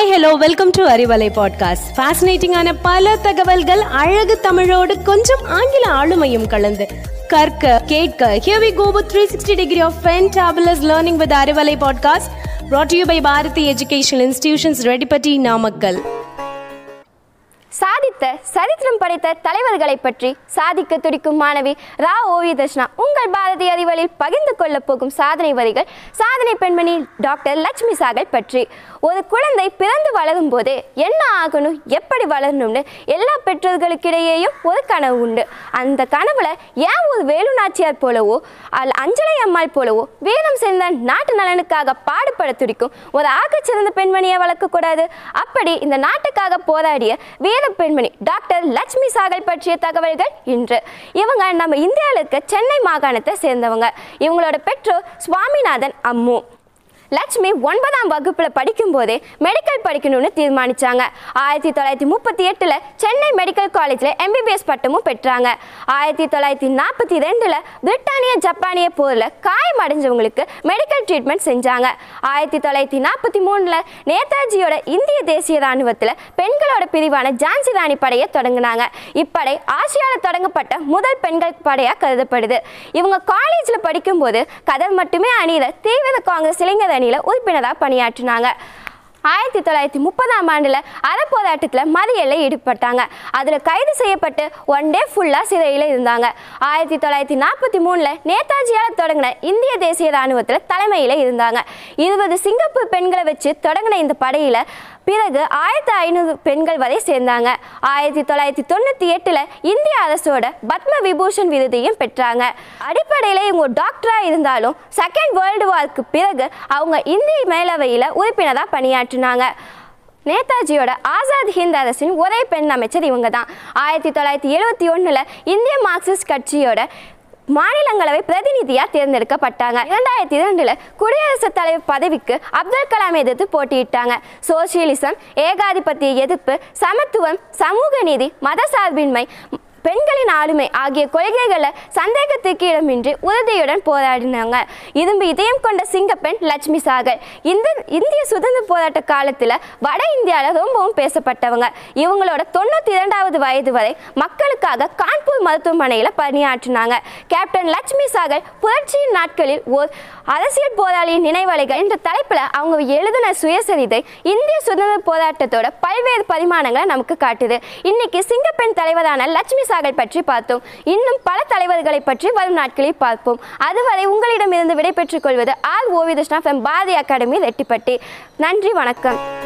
Hi hello welcome to Arivalai podcast ஃபேசினேட்டிங்கான பல தகவல்கள் அழகு தமிழோடு கொஞ்சம் ஆங்கில ஆளுமையும் கலந்து. கற்க கேட்க here we go with 360 degree of fantabulous learning with Arivalai podcast brought to you by Bharathi educational institutions Reddipatti Namakkal சாதித்த சரித்திரம் படைத்த தலைவர்களை பற்றி சாதிக்க துடிக்கும் மாணவி ரா. ஓவிய தர்ஷனா உங்கள் பாரதி அறிவலில் பகிர்ந்து கொள்ளப் போகும் சாதனை வரிகள் சாதனை பெண்மணி டாக்டர் லட்சுமி சாகல் பற்றி. ஒரு குழந்தை பிறந்து வளரும் போது என்ன ஆகணும் எப்படி வளரணும்னு எல்லா பெற்றோர்களுக்கிடையேயும் ஒரு கனவு உண்டு. அந்த கனவுல ஏன் அதாவது வேலு நாச்சியார் போலவோ அல் அஞ்சலை அம்மாள் போலவோ வேதம் சேர்ந்த நாட்டு நலனுக்காக பாடுபட துடிக்கும். ஒரு ஆக்கச்சிறந்த பெண்மணியை வளர்க்கக்கூடாது. அப்படி இந்த நாட்டுக்காக போராடிய வேத பெண்மணி டாக்டர் லட்சுமி சாகல் பற்றிய தகவல்கள் இன்று. இவங்க நம்ம இந்தியாவில் இருக்க சென்னை மாகாணத்தை சேர்ந்தவங்க. இவங்களோட பெற்றோர் சுவாமிநாதன் அம்மு. லட்சுமி ஒன்பதாம் வகுப்பில் படிக்கும்போதே மெடிக்கல் படிக்கணும்னு தீர்மானிச்சாங்க. ஆயிரத்தி தொள்ளாயிரத்தி முப்பத்தி எட்டில் சென்னை மெடிக்கல் காலேஜில் எம்பிபிஎஸ் பட்டமும் பெற்றாங்க. ஆயிரத்தி தொள்ளாயிரத்தி நாற்பத்தி ரெண்டில் பிரிட்டானிய ஜப்பானிய போரில் காயம் அடைஞ்சவங்களுக்கு மெடிக்கல் ட்ரீட்மெண்ட் செஞ்சாங்க. ஆயிரத்தி தொள்ளாயிரத்தி நாற்பத்தி மூணில் நேதாஜியோட இந்திய தேசிய ராணுவத்தில் பெண்களோட பிரிவான ஜான்சி ராணி படையை தொடங்கினாங்க. இப்படை ஆசியாவில் தொடங்கப்பட்ட முதல் பெண்கள் படையாக கருதப்படுது. இவங்க காலேஜில் படிக்கும்போது கதர் மட்டுமே அணியில் தீவிர காங்கிரஸ் இளைஞர் அணியில உறுப்பினராக பணியாற்றினாங்க. ஆயிரத்தி தொள்ளாயிரத்தி முப்பதாம் ஆண்டில் அறப்போராட்டத்தில் மறியல்ல ஈடுபட்டாங்க. அதில் கைது செய்யப்பட்டு ஒன் டே ஃபுல்லாக சிறையில் இருந்தாங்க. ஆயிரத்தி தொள்ளாயிரத்தி நாற்பத்தி மூணில் நேதாஜியால் தொடங்கின இந்திய தேசிய இராணுவத்தில் தலைமையில் இருந்தாங்க. இருபது சிங்கப்பூர் பெண்களை வச்சு தொடங்கின இந்த படையில் பிறகு ஆயிரத்தி ஐநூறு பெண்கள் வரை சேர்ந்தாங்க. ஆயிரத்தி தொள்ளாயிரத்தி தொண்ணூற்றி எட்டில் இந்திய அரசோட பத்ம விபூஷன் விருதையும் பெற்றாங்க. அடிப்படையில் இவங்க டாக்டராக இருந்தாலும் செகண்ட் வேர்ல்டு வார்க்கு பிறகு அவங்க இந்திய மேலவையில் உறுப்பினராக பணியாற்றினாங்க நேதாஜியோட ஆசாத் ஹிந்த் அரசின் ஒரே பெண் அமைச்சர் இவங்க தான் ஆயிரத்தி தொள்ளாயிரத்தி எழுபத்தி ஒன்றில் இந்திய மார்க்சிஸ்ட் கட்சியோட மாநிலங்களவை பிரதிநிதியாக தேர்ந்தெடுக்கப்பட்டாங்க. இரண்டாயிரத்தி இரண்டில் குடியரசுத் தலைவர் பதவிக்கு அப்துல் கலாம் எதிர்த்து போட்டியிட்டாங்க. சோசியலிசம் ஏகாதிபத்திய எதிர்ப்பு சமத்துவம் சமூக நீதி மதசார்பின்மை பெண்களின் ஆளுமை ஆகிய கொள்கைகளை சந்தேகத்துக்கு இடமின்றி உறுதியுடன் போராடினாங்க. இரும்பு இதயம் கொண்ட சிங்கப்பெண் லட்சுமி சாகர் இந்த இந்திய சுதந்திர போராட்ட காலத்தில் வட இந்தியாவில் ரொம்பவும் பேசப்பட்டவங்க. இவங்களோட தொண்ணூற்றி இரண்டாவது வயது வரை மக்களுக்காக கான்பூர் மருத்துவமனையில் பணியாற்றினாங்க. கேப்டன் லட்சுமி சாகர் புரட்சியின் நாட்களில் ஓர் அரசியல் போராளியின் நினைவலைகள் என்ற தலைப்பில் அவங்க எழுதின சுயசரிதை இந்திய சுதந்திர போராட்டத்தோட பல்வேறு பரிமாணங்களை நமக்கு காட்டுது. இன்னைக்கு சிங்கப்பெண் தலைவரான லட்சுமி சாகல் பற்றி பார்த்தோம். இன்னும் பல தலைவர்களை பற்றி வரும் நாட்களில் பார்ப்போம். அதுவரை உங்களிடமிருந்து விடைபெற்றுக் கொள்வது R Ovithashna from Bharathi Academy Reddipatti. நன்றி வணக்கம்.